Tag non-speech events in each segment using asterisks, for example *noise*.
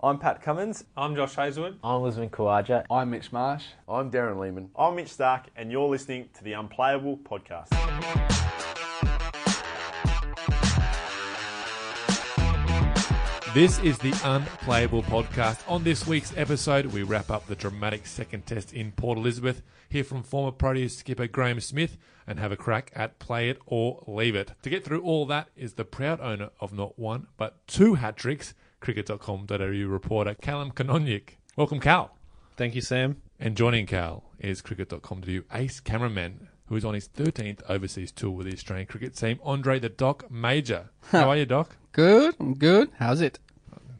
I'm Pat Cummins. I'm Josh Hazlewood. I'm Usman Khawaja. I'm Mitch Marsh. I'm Darren Lehmann. I'm Mitch Starc, and you're listening to the Unplayable Podcast. This is the Unplayable Podcast. On this week's episode, we wrap up the dramatic second test in Port Elizabeth, hear from former Proteas skipper Graeme Smith, and have a crack at Play It or Leave It. To get through all that is the proud owner of not one, but two hat tricks, cricket.com.au reporter Callum Kanoniuk. Welcome, Cal. Thank you, Sam. And joining Cal is cricket.com.au ace cameraman who is on his 13th overseas tour with the Australian cricket team, Andre the Doc Mauger. *laughs* How are you, Doc? Good, I'm good. How's it?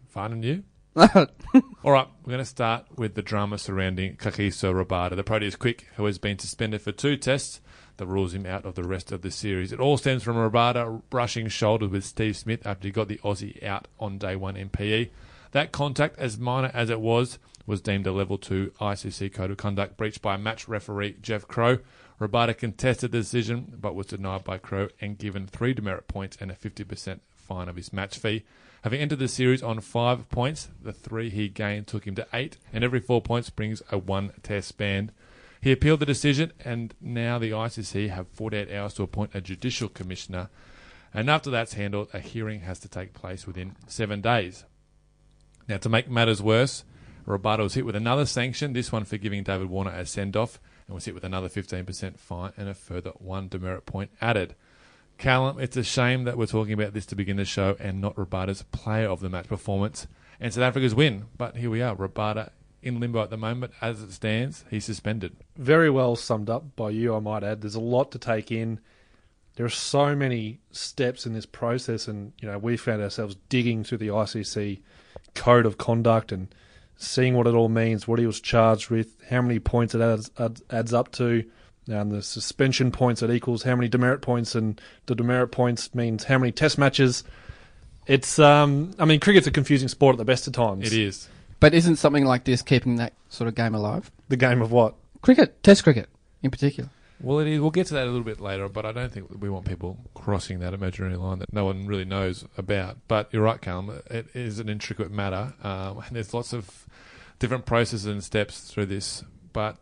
Fine and you? *laughs* All right, we're going to start with the drama surrounding Kagiso Rabada, the Proteas quick, who has been suspended for two tests that rules him out of the rest of the series. It all stems from Rabada brushing shoulders with Steve Smith after he got the Aussie out on day one in PE. That contact, as minor as it was, was deemed a level two ICC code of conduct breached by match referee Jeff Crowe. Rabada contested the decision but was denied by Crowe and given three demerit points and a 50% fine of his match fee. Having entered the series on five points, the three he gained took him to eight, and every four points brings a one test ban. He appealed the decision, and now the ICC have 48 hours to appoint a judicial commissioner. And after that's handled, a hearing has to take place within seven days. Now, to make matters worse, Rabada was hit with another sanction, this one for giving David Warner a send off, and was hit with another 15% fine and a further one demerit point added. Callum, it's a shame that we're talking about this to begin the show and not Rabada's player of the match performance and South Africa's win. But here we are, Rabada in limbo at the moment. As it stands, he's suspended. Very well summed up by you, I might add. There's a lot to take in. There are so many steps in this process, and you know we found ourselves digging through the ICC code of conduct and seeing what it all means, what he was charged with, how many points it adds, adds, adds up to, and the suspension points it equals how many demerit points, and the demerit points means how many test matches. It's, um, I mean, cricket's a confusing sport at the best of times. It is. But isn't something like this keeping that sort of game alive? The game of what? Cricket, Test cricket in particular. Well, it is. We'll get to that a little bit later, but I don't think we want people crossing that imaginary line that no one really knows about. But you're right, Callum. It is an intricate matter, um, and there's lots of different processes and steps through this. But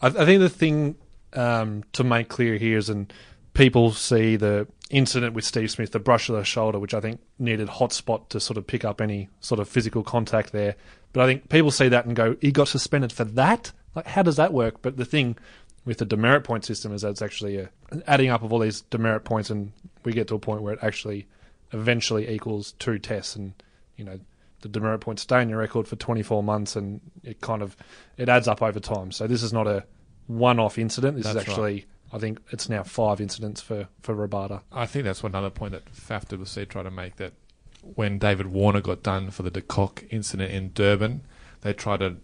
I, I think the thing um, to make clear here is, and people see the incident with Steve Smith, the brush of the shoulder, which I think needed hotspot to sort of pick up any sort of physical contact there. But I think people see that and go, he got suspended for that? Like, how does that work? But the thing with the demerit point system is that it's actually a, adding up of all these demerit points, and we get to a point where it actually eventually equals two tests, and you know the demerit points stay in your record for 24 months, and it kind of it adds up over time. So this is not a one-off incident. This That's is actually, I think, it's now five incidents for for Rabada. I think that's another point that Faf trying to make that when David Warner got done for the De Kock incident in Durban, they tried to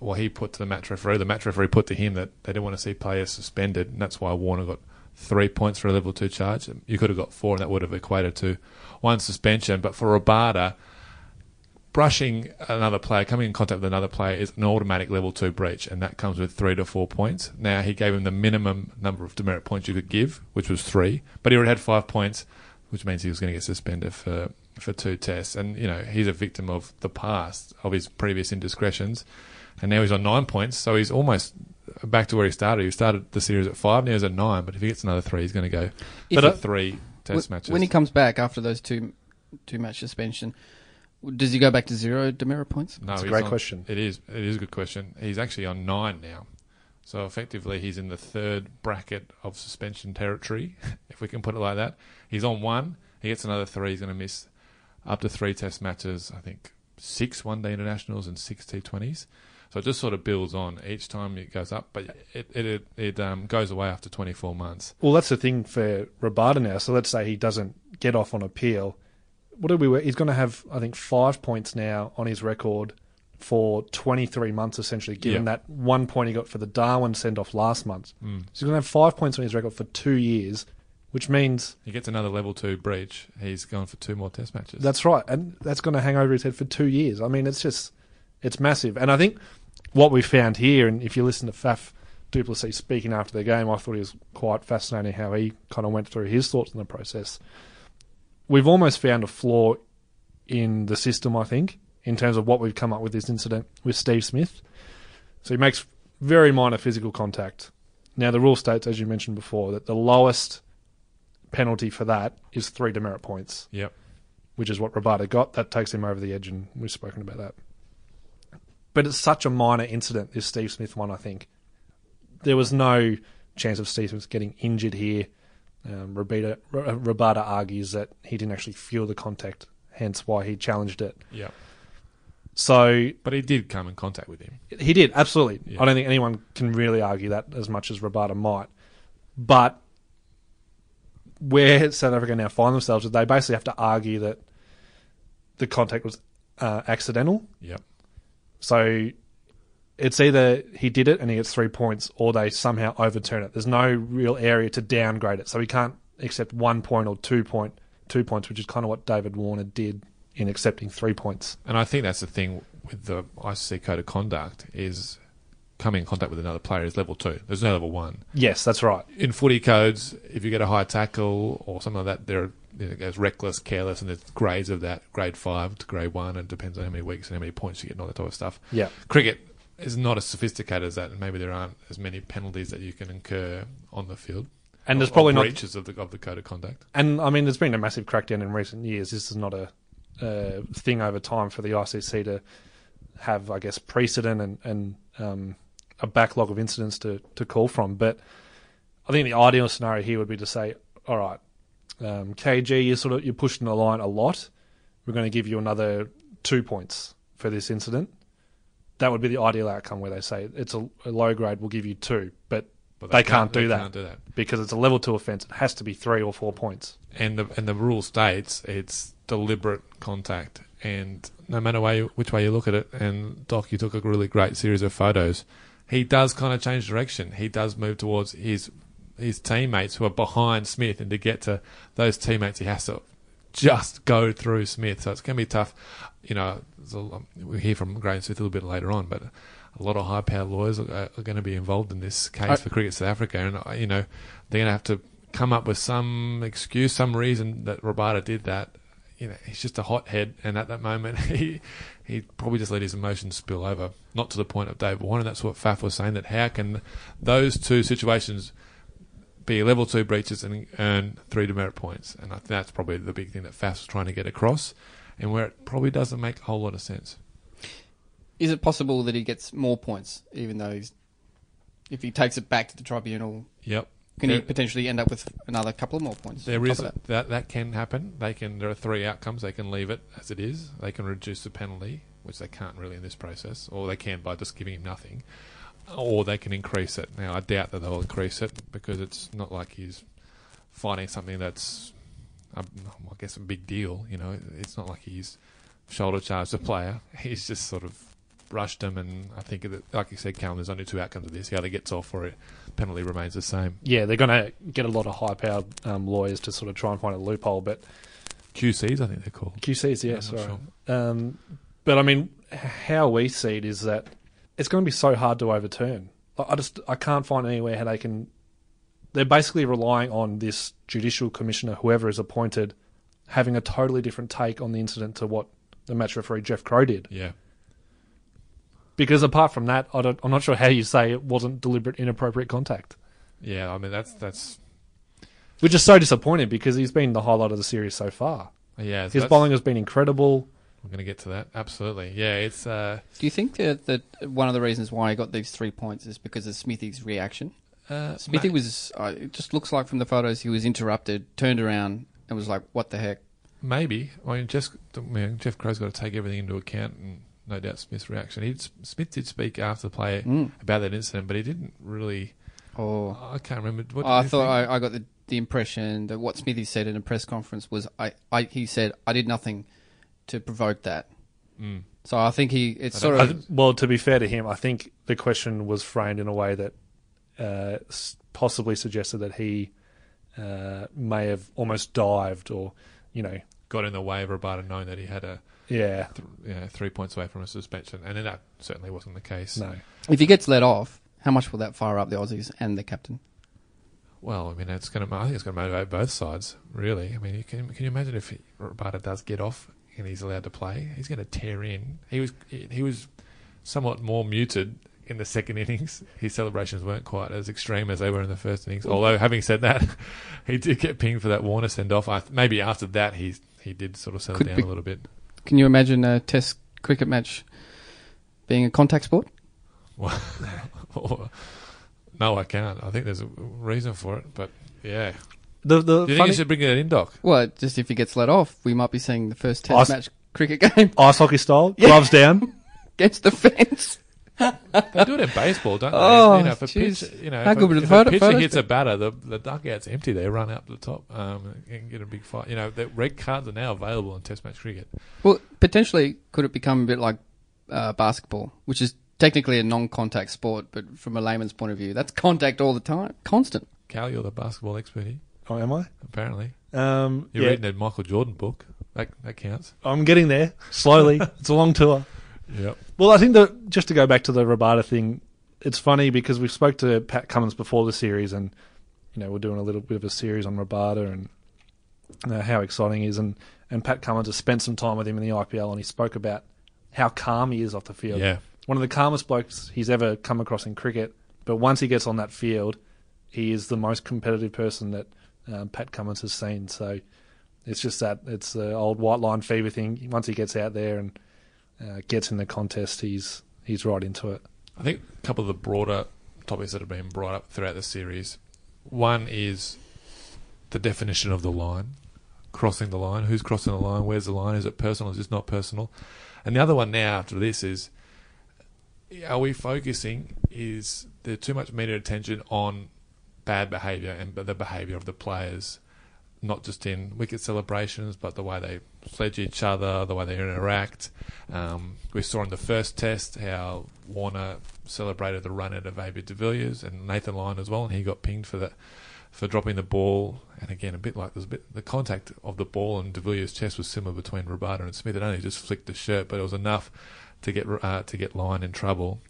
well, he put to the match referee, the match referee put to him that they didn't want to see players suspended, and that's why Warner got three points for a level two charge. You could have got four, and that would have equated to one suspension. But for Rabada, brushing another player, coming in contact with another player, is an automatic level two breach, and that comes with three to four points. Now he gave him the minimum number of demerit points you could give, which was three, but he already had five points, which means he was going to get suspended for for two tests. And you know he's a victim of the past of his previous indiscretions and now he's on nine points, so he's almost back to where he started. He started the series at five, now he's at nine. But if he gets another three, he's going to go If for it- three test Wh- matches. When he comes back after those two two match suspension, does he go back to zero demerit points? no, It's a he's great on- question. It is. It is a good question. He's actually on nine now, so effectively he's in the third bracket of suspension territory, *laughs* if we can put it like that. He's on one. He gets another three. He's going to miss up to three test matches. I think six one day internationals and six T20s. So it just sort of builds on each time it goes up, but it it it, it um, goes away after 24 months. Well, that's the thing for Rabada now. So let's say he doesn't get off on appeal. What did we? He's going to have I think five points now on his record for 23 months essentially, given Yeah. that one point he got for the Dhawan send off last month. Mm. So he's going to have five points on his record for two years, which means He gets another level two breach. He's gone for two more test matches. That's right, and that's going to hang over his head for two years. I mean, it's just it's massive. And I think what we found here, and if you listen to Faf du Plessis speaking after the game, I thought it was quite fascinating how he kind of went through his thoughts on the process. We've almost found a flaw in the system, I think, in terms of what we've come up with this incident with Steve Smith. So he makes very minor physical contact. Now the rule states, as you mentioned before, that the lowest penalty for that is three demerit points Yep. which is what Rabada got. That takes him over the edge, and we've spoken about that. But it's such a minor incident, this Steve Smith one, I think. There was no chance of Steve Smith getting injured here. Um, Rabada, Rabada argues that he didn't actually feel the contact, hence why he challenged it. Yeah. So But he did come in contact with him. he did, absolutely. Yeah. I don't think anyone can really argue that as much as Rabada might. But where South Africa now find themselves is they basically have to argue that the contact was uh, accidental. Yep. So it's either he did it and he gets three points, or they somehow overturn it. There's no real area to downgrade it, so he can't accept one point or two point two points, which is kind of what David Warner did in accepting three points. And I think that's the thing with the ICC code of conduct is coming in contact with another player is level two. There's no level one. Yes, that's right. In footy codes, if you get a high tackle or something like that, there you know, it goes reckless, careless, and there's grades of that, grade five to grade one, and it depends on how many weeks and how many points you get and all that type of stuff. Yeah. Cricket is not as sophisticated as that, and maybe there aren't as many penalties that you can incur on the field. And there's probably not breaches of the of the code of conduct. And I mean, there's been a massive crackdown in recent years. This is not a uh, thing over time for the ICC to have, I guess, precedent and, and um, a backlog of incidents to, to call from. But I think the ideal scenario here would be to say, all right, um, KG, you're sort of you're pushing the line a lot. We're going to give you another two points for this incident. That would be the ideal outcome where they say it's a, a low grade, we'll give you two, but, But they, can't, do they that Can't do that. because it's a level two offence. It has to be three or four points. and the and the rule states it's deliberate contact, and no matter way which way you look at it, and Doc, you took a really great series of photos. He does kind of change direction. He does move towards his his teammates who are behind Smith, and to get to those teammates, he has to just go through Smith. So it's going to be tough. You know, we'll hear from Graeme Smith a little bit later on, but a lot of high-powered lawyers are, are going to be involved in this case I- for Cricket South Africa, and uh, you know they're going to have to come up with some excuse, some reason that Rabada did that. You know, he's just a hothead, and at that moment, *laughs* he he probably just let his emotions spill over, not to the point of David Warner. That's what Faf was saying. That how can those two situations be level two breaches and earn three demerit points? And I think that's probably the big thing that Faf was trying to get across, and where it probably doesn't make a whole lot of sense. Is it possible that he gets more points, even though he's, if he takes it back to the tribunal, Yep. can he potentially end up with another couple of more points? There is that? that that can happen. They can. There are three outcomes. They can leave it as it is. They can reduce the penalty, which they can't really in this process, or they can by just giving him nothing, or they can increase it. Now I doubt that they'll increase it because it's not like he's fighting something that's, I guess, a big deal. You know, it's not like he's shoulder charged a player. *laughs* He's just sort of brushed him, and I think that, like you said, Callum, there's only two outcomes of this. He either gets off or it penalty remains the same. Yeah, they're going to get a lot of high-powered um, lawyers to sort of try and find a loophole, but QCs, I think they're called. QCs, yes, not right. Um, but I mean, how we see it is that it's going to be so hard to overturn. I I just I can't find anywhere how they can. They're basically relying on this judicial commissioner, whoever is appointed, having a totally different take on the incident to what the match referee Jeff Crowe did. Yeah. Because apart from that, I don't, I'm not sure how you say it wasn't deliberate inappropriate contact. Yeah, I mean that's that's Which is so disappointing because he's been the highlight of the series so far. yeah. His bowling has been incredible. I'm going to get to that. Absolutely. Yeah, it's uh, Do you think that, that one of the reasons why he got these three points is because of Smithy's reaction? Uh Smithy ma- was, uh, it just looks like from the photos, he was interrupted, turned around, and was like, what the heck? maybe. I mean, Jeff, I mean, Jeff Crowe's got to take everything into account, and no doubt Smith's reaction. He Smith did speak after the play Mm. about that incident, but he didn't really. Or I can't remember. What Oh, I thought? I, I got the the impression that what Smithy said in a press conference was, I, I he said, I did nothing to provoke that. So I think he, it's sort of, th- well, to be fair to him, I think the question was framed in a way that uh, possibly suggested that he uh, may have almost dived, or you know, Got in the way of Rabada knowing that he had a yeah, th- you know, three points away from a suspension, and then that certainly wasn't the case. no. if he gets let off, how much will that fire up the Aussies and the captain? Well, I mean, it's going to. I think it's going to motivate both sides. Really, I mean, you can can you imagine if he, Rabada does get off and he's allowed to play? He's going to tear in. He was he was somewhat more muted in the second innings. His celebrations weren't quite as extreme as they were in the first innings. Although, having said that, *laughs* he did get pinged for that Warner send off. Maybe after that, he he did sort of settle Could down be- a little bit. Can you imagine a Test cricket match being a contact sport? *laughs* No, I can't. I think there's a reason for it, but yeah. The the Do you think funny, you should bring it in, Doc? Well, just if he gets let off, we might be seeing the first Test Ice- match cricket *laughs* game ice hockey style, gloves down. against the fence. They do it in baseball, don't they? *laughs* Oh, you know, if a jeez. pitch, you know, How if, good a, if photo- a pitcher photos hits a batter, the the dugout's empty. They run up the top um, and get a big fight. You know, the red cards are now available in Test match cricket. Well, potentially, could it become a bit like uh, basketball, which is technically a non-contact sport, but from a layman's point of view, that's contact all the time, constant. Cal, you're the basketball expert here, Oh, am I? apparently. Um, You're yeah, reading a Michael Jordan book. That that counts. I'm getting there slowly. *laughs* it's a long tour. Yep. Well, I think that just to go back to the Rabada thing, it's funny because we spoke to Pat Cummins before the series, and you know we're doing a little bit of a series on Rabada and uh, how exciting he is, and and Pat Cummins has spent some time with him in the IPL, and he spoke about how calm he is off the field. Yeah. one of the calmest blokes he's ever come across in cricket. But once he gets on that field, he is the most competitive person that um, Pat Cummins has seen. So it's just that it's the old white line fever thing. Once he gets out there and uh, gets in the contest, he's he's right into it. I think a couple of the broader topics that have been brought up throughout the series. One is the definition of the line, crossing the line. Who's crossing the line? Where's the line? Is it personal? Is it not personal? And the other one now after this is, are we focusing? Is there too much media attention on bad behaviour and the behaviour of the players? Not just in wicket celebrations, but the way they sledge each other, the way they interact. Um, we saw in the first test how Warner celebrated the run out of AB de Villiers and Nathan Lyon as well, and he got pinged for that for dropping the ball. And again, a bit like there's a bit the contact of the ball and de Villiers' chest was similar between Rabada and Smith. It only just flicked the shirt, but it was enough to get uh, to get Lyon in trouble.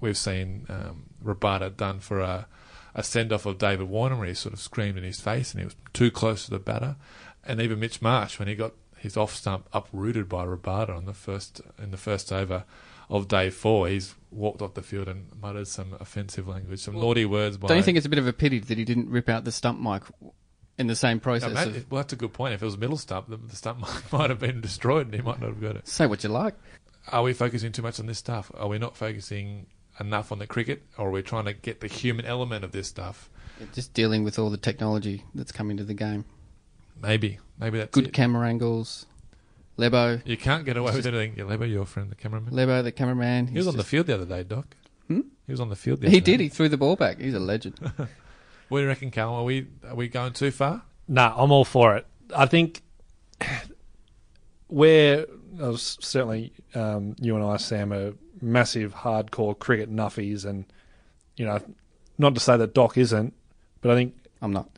We've seen um, Rabada done for a a send off of David Warner where he sort of screamed in his face and he was too close to the batter. And even Mitch Marsh when he got his off stump uprooted by Rabada on the first in the first over of day four, he's walked off the field and muttered some offensive language, some naughty words. By Don't you think it's a bit of a pity that he didn't rip out the stump mic in the same process? mate, of, well, that's a good point. If it was middle stump, the, the stump *laughs* might, might have been destroyed and he might not have got it. say what you like. Are we focusing too much on this stuff? Are we not focusing enough on the cricket, or we're we trying to get the human element of this stuff? Just dealing with all the technology that's coming to the game. Maybe, maybe that's Good it. camera angles. Lebo, You can't get away with anything. Yeah, Lebo, your friend, the cameraman. Lebo, the cameraman. he was he's on the field the other day, Doc. Hmm? He was on the field. The He other day. did. He threw the ball back. He's a legend. *laughs* *laughs* What do you reckon, Cal? Are we are we going too far? Nah, I'm all for it. I think we're uh, certainly um, you and I, Sam, are massive hardcore cricket nuffies, and you know, not to say that Doc isn't, but I think I'm not.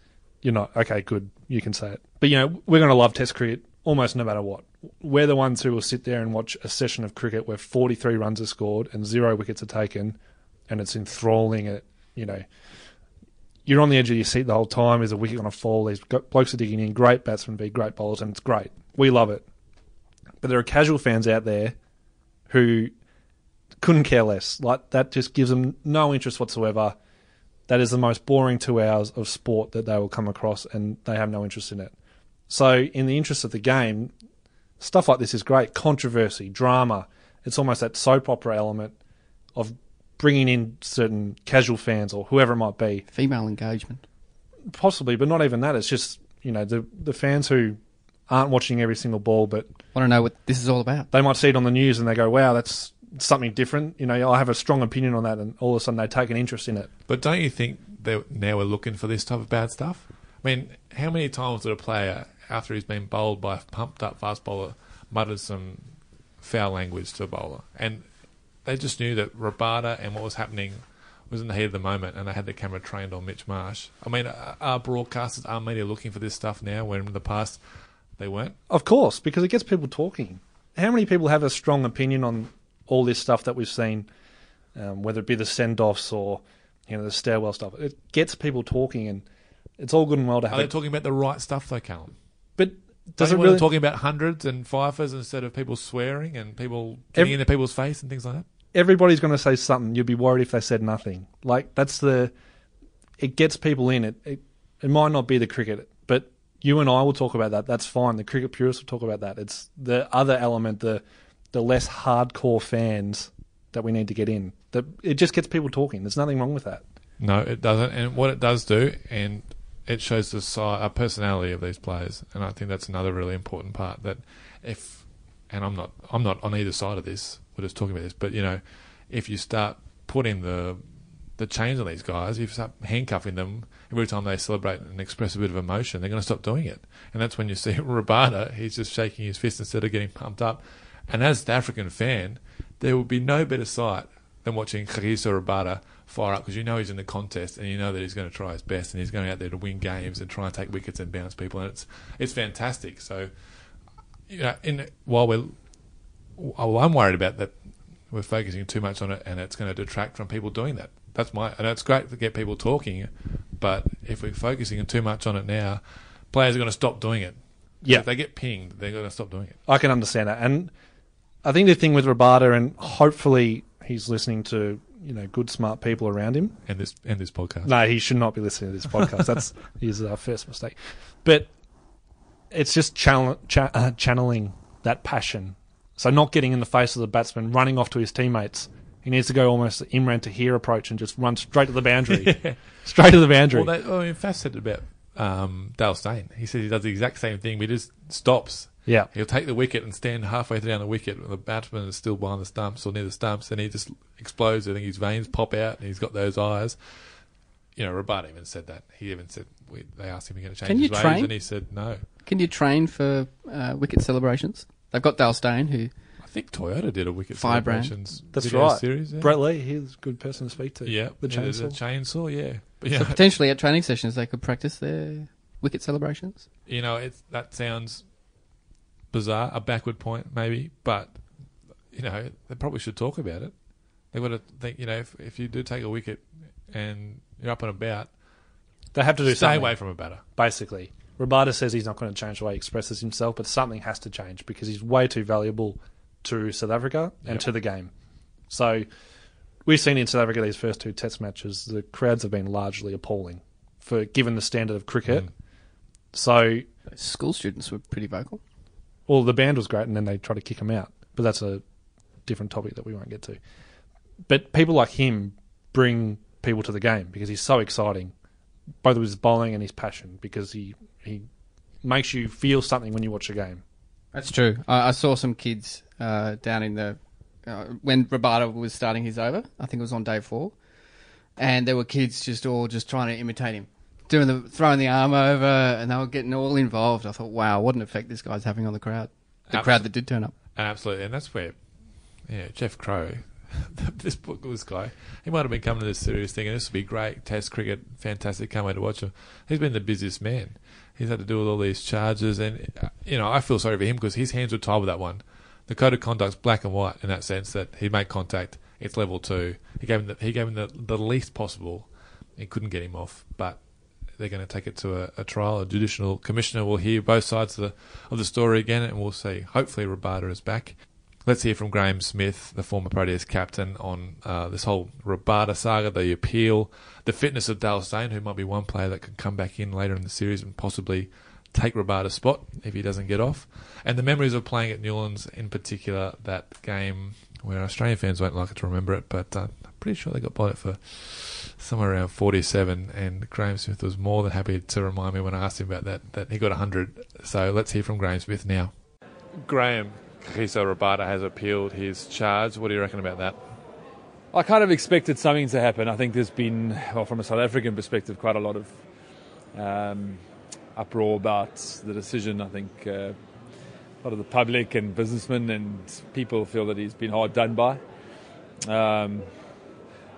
you're not. Okay, good. You can say it. But you know, we're going to love Test cricket almost no matter what. We're the ones who will sit there and watch a session of cricket where 43 runs are scored and zero wickets are taken, and it's enthralling. It, you know, you're on the edge of your seat the whole time. Is a wicket going to fall? These blokes are digging in. Great batsmen be great bowlers, and it's great. We love it. But there are casual fans out there who couldn't care less. Like that just gives them no interest whatsoever. That is the most boring two hours of sport that they will come across, and they have no interest in it. So, in the interest of the game, stuff like this is great. Controversy, drama. It's almost that soap opera element of bringing in certain casual fans or whoever it might be, Female engagement. possibly, but not even that. It's just you know the the fans who aren't watching every single ball, but Want to know what this is all about? they might see it on the news and they go, "Wow, that's something different." You know, I have a strong opinion on that, and all of a sudden they take an interest in it. But don't you think that now we're looking for this type of bad stuff? I mean, how many times did a player, after he's been bowled by a pumped up fast bowler, mutter some foul language to a bowler? And they just knew that Rabada and what was happening was in the heat of the moment, and they had the camera trained on Mitch Marsh. I mean, are- are broadcasters, are media looking for this stuff now when in the past they weren't? Of course, because it gets people talking. How many people have a strong opinion on all this stuff that we've seen, um, whether it be the send offs or you know the stairwell stuff? It gets people talking, and it's all good and well to have. Are they it. talking about the right stuff, though, Callum? but Does does it really? talking about hundreds and fifers instead of people swearing and people getting Ev- into people's face and things like that? everybody's going to say something. You'd be worried if they said nothing. Like that's the. It gets people in. It, it it might not be the cricket, but you and I will talk about that. That's fine. The cricket purists will talk about that. It's the other element, the the less hardcore fans that we need to get in. That it just gets people talking. There's nothing wrong with that. No, it doesn't. And what it does do, and it shows the si- uh, personality of these players, and I think that's another really important part. That if, and I'm not, I'm not on either side of this. We're just talking about this, but you know, if you start putting the the chains on these guys, if you start handcuffing them every time they celebrate and express a bit of emotion, they're going to stop doing it. And that's when you see *laughs* Rabada, he's just shaking his fist instead of getting pumped up. And as the African fan, there would be no better sight than watching Kagiso Rabada fire up because you know he's in the contest and you know that he's going to try his best and he's going out there to win games and try and take wickets and bounce people and it's it's fantastic. So, you know, in while we're well, I'm worried about that we're focusing too much on it and it's going to detract from people doing that. That's my and it's great to get people talking, but if we're focusing too much on it now, players are going to stop doing it. Yeah. if they get pinged, they're going to stop doing it. I can understand that, and I think the thing with Rabada, and hopefully he's listening to you know good smart people around him. And this and this podcast. No, he should not be listening to this podcast. That's his uh, first mistake. But it's just channel, cha- uh, channeling that passion. So not getting in the face of the batsman, running off to his teammates. He needs to go almost the Imran Tahir approach and just run straight to the boundary. *laughs* straight to the boundary. Well, they, well, in fact, said about um, Dale Steyn. He said he does the exact same thing, but he just stops. Yeah. He'll take the wicket and stand halfway down the wicket. and The batsman is still behind the stumps or near the stumps, and he just explodes. I think his veins pop out, and he's got those eyes. You know, Rabada even said that. He even said we, they asked him, "Are you going to change Can his you ways?" train? And he said, "No." Can you train for uh, wicket celebrations? They've got Dale Steyn, who I think Toyota did a wicket Firebrand. celebrations That's video right. series. Yeah. Brett Lee, he's a good person to speak to. yeah, The yeah, there's a chainsaw. chainsaw. Yeah, but so potentially at training sessions they could practice their wicket celebrations. you know, it's that sounds bizarre, a backward point maybe, but you know, they probably should talk about it. They've got to think, you know, if, if you do take a wicket and you're up and about, They have to do stay something. away from a batter. basically. Rabada says he's not going to change the way he expresses himself, but something has to change because he's way too valuable to South Africa and Yep. to the game. So we've seen in South Africa these first two Test matches, the crowds have been largely appalling for given the standard of cricket. Mm. So, School students were pretty vocal. Well, the band was great, and then they tried to kick him out, but that's a different topic that we won't get to. But people like him bring people to the game because he's so exciting, both with his bowling and his passion. Because he he makes you feel something when you watch a game. That's true. I, I saw some kids uh, down in the uh, when Rabada was starting his over. I think it was on day four, and there were kids just all just trying to imitate him, doing the throwing the arm over, and they were getting all involved. I thought, wow, what an effect this guy's having on the crowd. The Abs- crowd that did turn up. Absolutely, and that's where, yeah, Jeff Crowe, *laughs* this book, this guy, he might have been coming to this serious thing, and this would be great. Test cricket, fantastic. Can't wait to watch him. He's been the busiest man. He's had to do with all these charges, and uh, you know, I feel sorry for him because his hands were tied with that one. The code of conduct's black and white in that sense that he made contact. It's level two. He gave him the, he gave him the, the least possible. He couldn't get him off, but they're going to take it to a, a trial. A judicial commissioner will hear both sides of the of the story again, and we'll see. Hopefully, Rabada is back. Let's hear from Graeme Smith, the former Proteas captain, on uh, this whole Rabada saga, the appeal, the fitness of Dale Steyn, who might be one player that can come back in later in the series and possibly take Rabada's spot if he doesn't get off, and the memories of playing at Newlands, in particular that game where Australian fans won't like to remember it, but uh, I'm pretty sure they got by it for somewhere around 47, and Graeme Smith was more than happy to remind me when I asked him about that that he got 100. So let's hear from Graeme Smith now. Graeme, Kagiso Rabada has appealed his charge. What do you reckon about that? I kind of expected something to happen. I think there's been, well, from a South African perspective, quite a lot of um, uproar about the decision. I think uh, a lot of the public and businessmen and people feel that he's been hard done by. Um,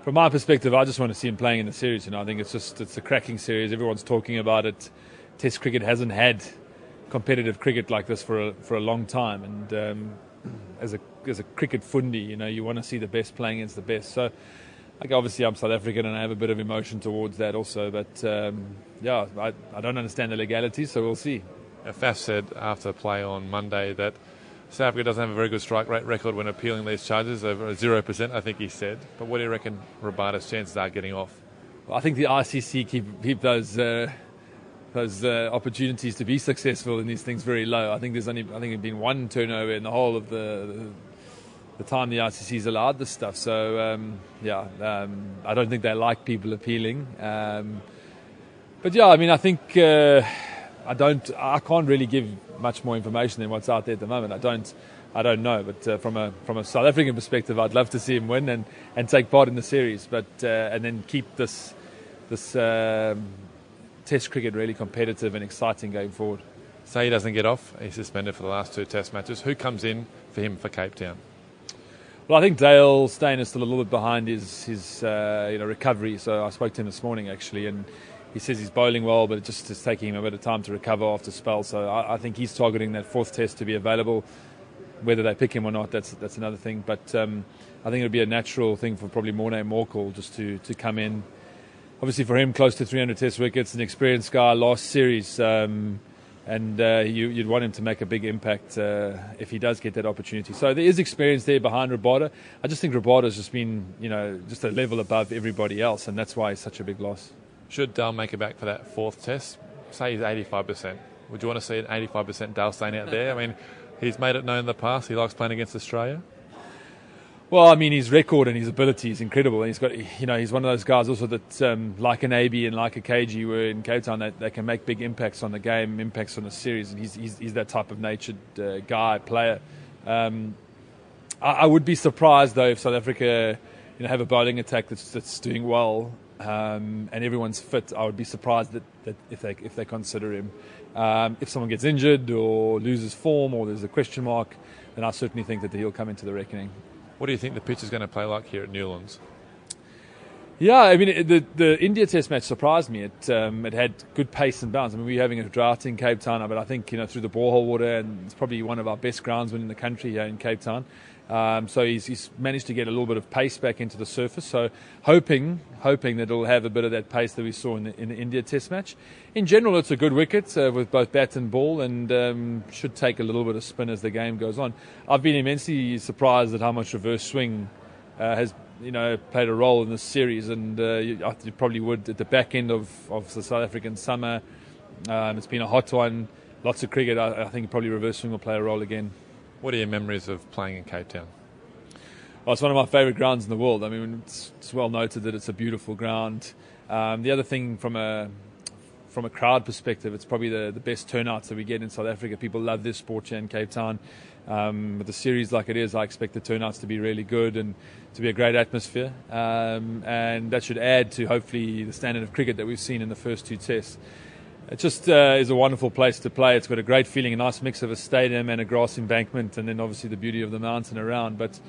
from my perspective, I just want to see him playing in the series. You know, I think it's just it's a cracking series. Everyone's talking about it. Test cricket hasn't had competitive cricket like this for a, for a long time, and um, as a as a cricket fundi, you know, you want to see the best playing against the best. So, like obviously, I'm South African and I have a bit of emotion towards that also. But um, yeah, I, I don't understand the legalities, so we'll see. Faf said after play on Monday that South Africa doesn't have a very good strike rate record when appealing these charges, over 0%, I think he said. But what do you reckon Rabada's chances are getting off? Well, I think the ICC keep, keep those uh, those uh, opportunities to be successful in these things very low. I think there's only I think there's been one turnover in the whole of the the, the time the ICC's allowed this stuff. So um, yeah, um, I don't think they like people appealing. Um, but yeah, I mean, I think uh, I don't I can't really give much more information than what's out there at the moment. I don't. I don't know, but uh, from a from a South African perspective, I'd love to see him win and, and take part in the series, but uh, and then keep this this um, Test cricket really competitive and exciting going forward. Say he doesn't get off, he's suspended for the last two Test matches. Who comes in for him for Cape Town? Well, I think Dale Steyn is still a little bit behind his his uh, you know recovery. So I spoke to him this morning actually, and he says he's bowling well, but it just is taking him a bit of time to recover after spell. So I, I think he's targeting that fourth Test to be available. Whether they pick him or not, that's that's another thing. But um, I think it would be a natural thing for probably Morne Morkel just to to come in obviously for him, close to 300 Test wickets, an experienced guy, last series, um, and uh, you, would want him to make a big impact uh, if he does get that opportunity. So there is experience there behind Rabada. I just think Rabada's just been, you know, just a level above everybody else, and that's why it's such a big loss. Should Dale make it back for that fourth Test? Say he's 85%. Would you want to see an 85% Dale Steyn out there? I mean, he's made it known in the past he likes playing against Australia. Well, I mean, his record and his ability is incredible. He's got, you know, he's one of those guys also that, um, like an AB and like a KG, were in Cape Town, they, they can make big impacts on the game, impacts on the series. And he's, he's, he's that type of natured uh, guy, player. Um, I, I, would be surprised, though, if South Africa, you know, have a bowling attack that's, that's doing well um, and everyone's fit. I would be surprised that, that if, they, if they consider him. Um, if someone gets injured or loses form or there's a question mark, then I certainly think that he'll come into the reckoning. What do you think the pitch is going to play like here at Newlands? Yeah, I mean the the India Test match surprised me. It um, it had good pace and bounce. I mean we were having a drought in Cape Town, but I think you know through the borehole water and it's probably one of our best groundsmen in the country here in Cape Town. Um, so he's, he's, managed to get a little bit of pace back into the surface. So hoping hoping that it'll have a bit of that pace that we saw in the, in the India Test match. In general, it's a good wicket uh, with both bat and ball, and um, should take a little bit of spin as the game goes on. I've been immensely surprised at how much reverse swing uh, has you know played a role in this series, and uh, you, you, probably would at the back end of, of the South African summer. Um, it's been a hot one, lots of cricket. I, I think probably reverse swing will play a role again. What are your memories of playing in Cape Town? Well, it's one of my favourite grounds in the world. I mean, it's, it's well noted that it's a beautiful ground. Um, the other thing from a from a crowd perspective, it's probably the, the best turnouts that we get in South Africa. People love this sport here in Cape Town. Um, with a series like it is, I expect the turnouts to be really good and to be a great atmosphere. Um, and that should add to hopefully the standard of cricket that we've seen in the first two tests. It just uh, is a wonderful place to play. It's got a great feeling, a nice mix of a stadium and a grass embankment, and then obviously the beauty of the mountain around. But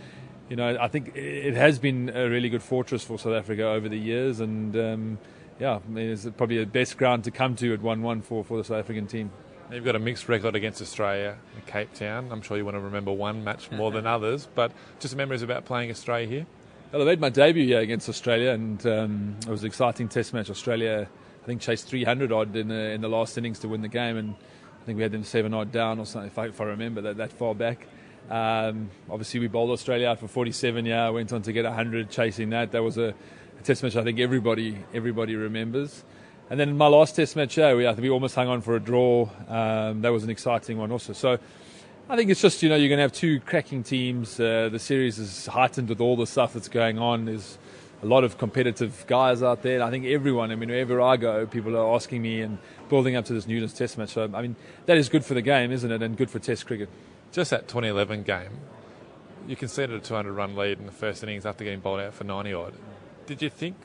you know, I think it has been a really good fortress for South Africa over the years, and um, yeah, I mean, it's probably the best ground to come to at one-one for for the South African team. You've got a mixed record against Australia in Cape Town. I'm sure you want to remember one match *laughs* more than others, but just memories about playing Australia here. Well, I made my debut here against Australia, and um, it was an exciting Test match. Australia I think chased 300 odd in the, in the last innings to win the game, and I think we had them seven odd down or something if I, if I remember that that far back. Um, obviously, we bowled Australia out for 47. Yeah, went on to get 100, chasing that. That was a, a, test match I think everybody everybody remembers. And then my last test match, yeah, we, I think we almost hung on for a draw. Um, that was an exciting one also. So I think it's just you know you're going to have two cracking teams. Uh, the series is heightened with all the stuff that's going on. There's a lot of competitive guys out there. I think everyone, I mean, wherever I go, people are asking me and building up to this Newlands Test match. So, I mean, that is good for the game, isn't it? And good for Test cricket. Just that 2011 game, you conceded a 200 run lead in the first innings after getting bowled out for 90 odd. Did you think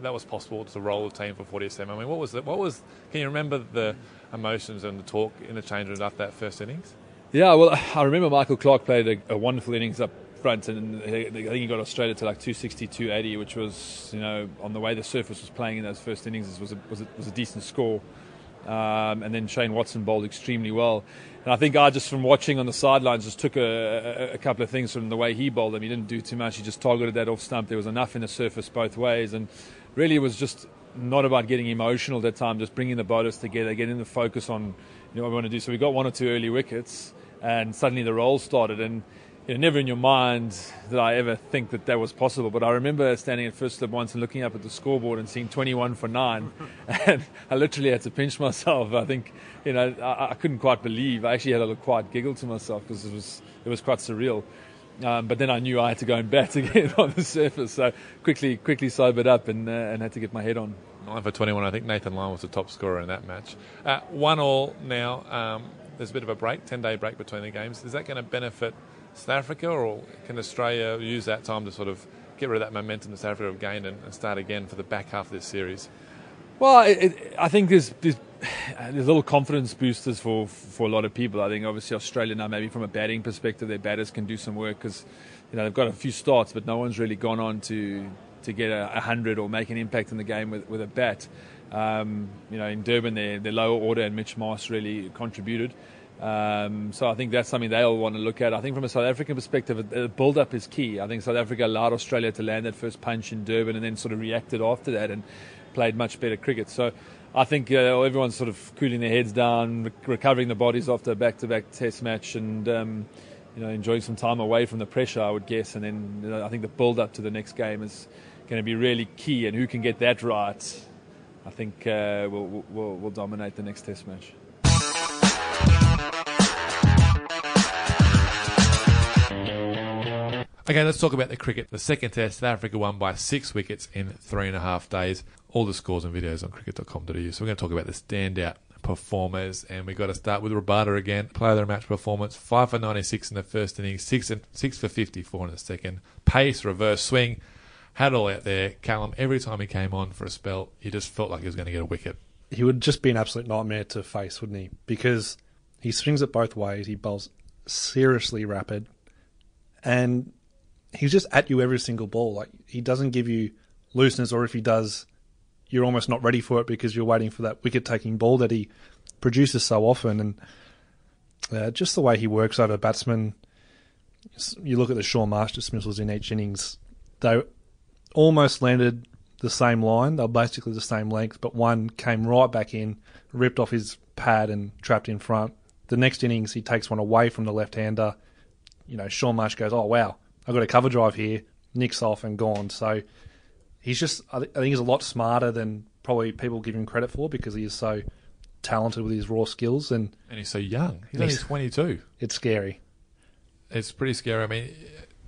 that was possible to roll the team for 47? I mean, what was it? What was? Can you remember the emotions and the talk in the change room after that first innings? Yeah, well, I remember Michael Clarke played a, a wonderful innings up and I think he got Australia to like 260, 280, which was, you know, on the way the surface was playing in those first innings, was a, was a, was a decent score. Um, and then Shane Watson bowled extremely well. And I think I just from watching on the sidelines just took a, a, a, couple of things from the way he bowled them. He didn't do too much. He just targeted that off stump. There was enough in the surface both ways, and really it was just not about getting emotional that time. Just bringing the bowlers together, getting the focus on you know what we want to do. So we got one or two early wickets, and suddenly the roll started and you know, never in your mind did I ever think that that was possible. But I remember standing at first slip once and looking up at the scoreboard and seeing 21 for nine, *laughs* and I literally had to pinch myself. I think, you know, I, I couldn't quite believe. I actually had a little quiet giggle to myself because it was it was quite surreal. Um, but then I knew I had to go and bat *laughs* again on the surface, so quickly quickly sobered up and uh, and had to get my head on. Nine for 21. I think Nathan Lyon was the top scorer in that match. Uh, one all now. Um, there's a bit of a break, 10 day break between the games. Is that going to benefit South Africa, or can Australia use that time to sort of get rid of that momentum that South Africa have gained and, and start again for the back half of this series? Well, it, it, I think there's, there's, there's little confidence boosters for for a lot of people. I think obviously Australia now, maybe from a batting perspective, their batters can do some work because you know they've got a few starts, but no one's really gone on to to get a, a hundred or make an impact in the game with, with a bat. Um, you know, in Durban, their, their lower order and Mitch Marsh really contributed. Um, so I think that's something they all want to look at. I think from a South African perspective, the build-up is key. I think South Africa allowed Australia to land that first punch in Durban and then sort of reacted after that and played much better cricket. So I think uh, everyone's sort of cooling their heads down, recovering the bodies after a back-to-back Test match, and um, you know enjoying some time away from the pressure, I would guess. And then you know, I think the build-up to the next game is going to be really key, and who can get that right, I think uh, will will will dominate the next Test match. Okay, let's talk about the cricket. The second test, South Africa won by six wickets in three and a half days. All the scores and videos on cricket.com.au. So we're going to talk about the standout performers, and we've got to start with Rabada again. Player of the match performance, 5 for 96 in the first innings, 6, and, 6 for 54 in the second. Pace, reverse swing, had all out there. Callum, every time he came on for a spell, he just felt like he was going to get a wicket. He would just be an absolute nightmare to face, wouldn't he? Because he swings it both ways. He bowls seriously rapid, and he's just at you every single ball. Like he doesn't give you looseness, or if he does, you're almost not ready for it because you're waiting for that wicket taking ball that he produces so often. And uh, just the way he works over batsmen. You look at the Shaun Marsh dismissals in each innings; they almost landed the same line. They're basically the same length, but one came right back in, ripped off his pad, and trapped in front. The next innings, he takes one away from the left-hander. You know, Shaun Marsh goes, "Oh wow, I've got a cover drive here, nicks off and gone. So he's just, I, think he's a lot smarter than probably people give him credit for because he is so talented with his raw skills and and he's so young. He's, he's only 22. It's scary. It's pretty scary. I mean,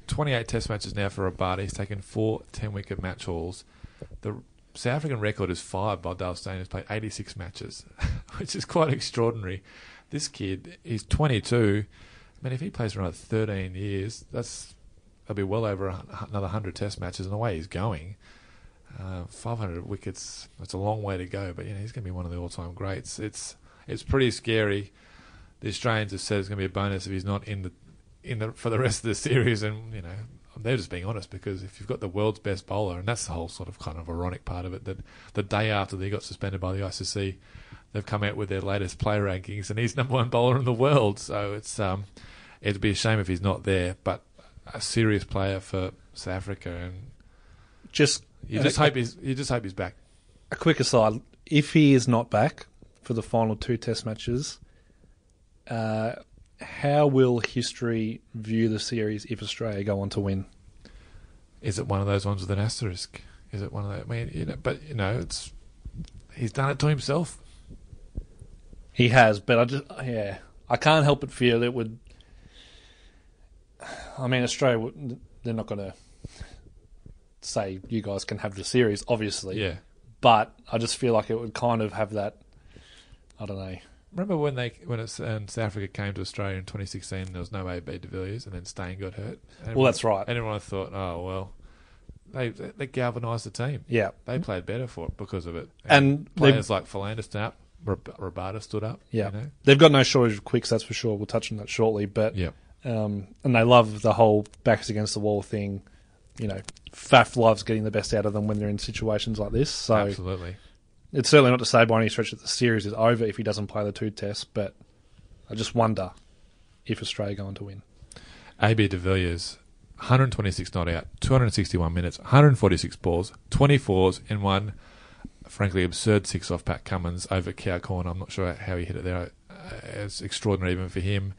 28 Test matches now for Rabada. He's taken four 10 wicket match hauls. The South African record is five by Dale Steyn, who's played 86 matches, *laughs* which is quite extraordinary. This kid, he's 22. I mean, if he plays for another 13 years, that's there'll be well over another 100 test matches, and the way he's going, uh, 500 wickets, that's a long way to go, but you know, he's going to be one of the all time greats. It's it's pretty scary. The Australians have said it's going to be a bonus if he's not in the in the for the rest of the series, and you know they're just being honest because if you've got the world's best bowler, and that's the whole sort of kind of ironic part of it, that the day after they got suspended by the ICC, they've come out with their latest player rankings, and he's *laughs* number one bowler in the world. So it's um, it'd be a shame if he's not there, but a serious player for South Africa, and just you just hope he's you just hope he's back. A quick aside: if he is not back for the final two Test matches, uh, how will history view the series if Australia go on to win? Is it one of those ones with an asterisk? Is it one of those? I mean, you know, but you know, it's he's done it to himself. He has, but I just yeah, I can't help but feel it would I mean, Australia, they're not going to say you guys can have the series, obviously. Yeah. But I just feel like it would kind of have that. I don't know. Remember when they when it's, um, South Africa came to Australia in 2016? There was no AB de Villiers, and then Steyn got hurt. And well, that's right. And everyone thought, oh well, they they galvanised the team. Yeah, they played better for it because of it. And, and players like Philander Snap, Rab- Rabada stood up. Yeah, you know? they've got no shortage of quicks, that's for sure. We'll touch on that shortly. But yeah, um, and they love the whole backs against the wall thing. You know, Faf loves getting the best out of them when they're in situations like this. So absolutely. it's certainly not to say by any stretch that the series is over if he doesn't play the two tests. But I just wonder if Australia going to win. AB de Villiers, 126 not out, 261 minutes, 146 balls, 24s, and one, frankly, absurd six off Pat Cummins over Cow Corner. I'm not sure how he hit it there. Uh, it's extraordinary even for him.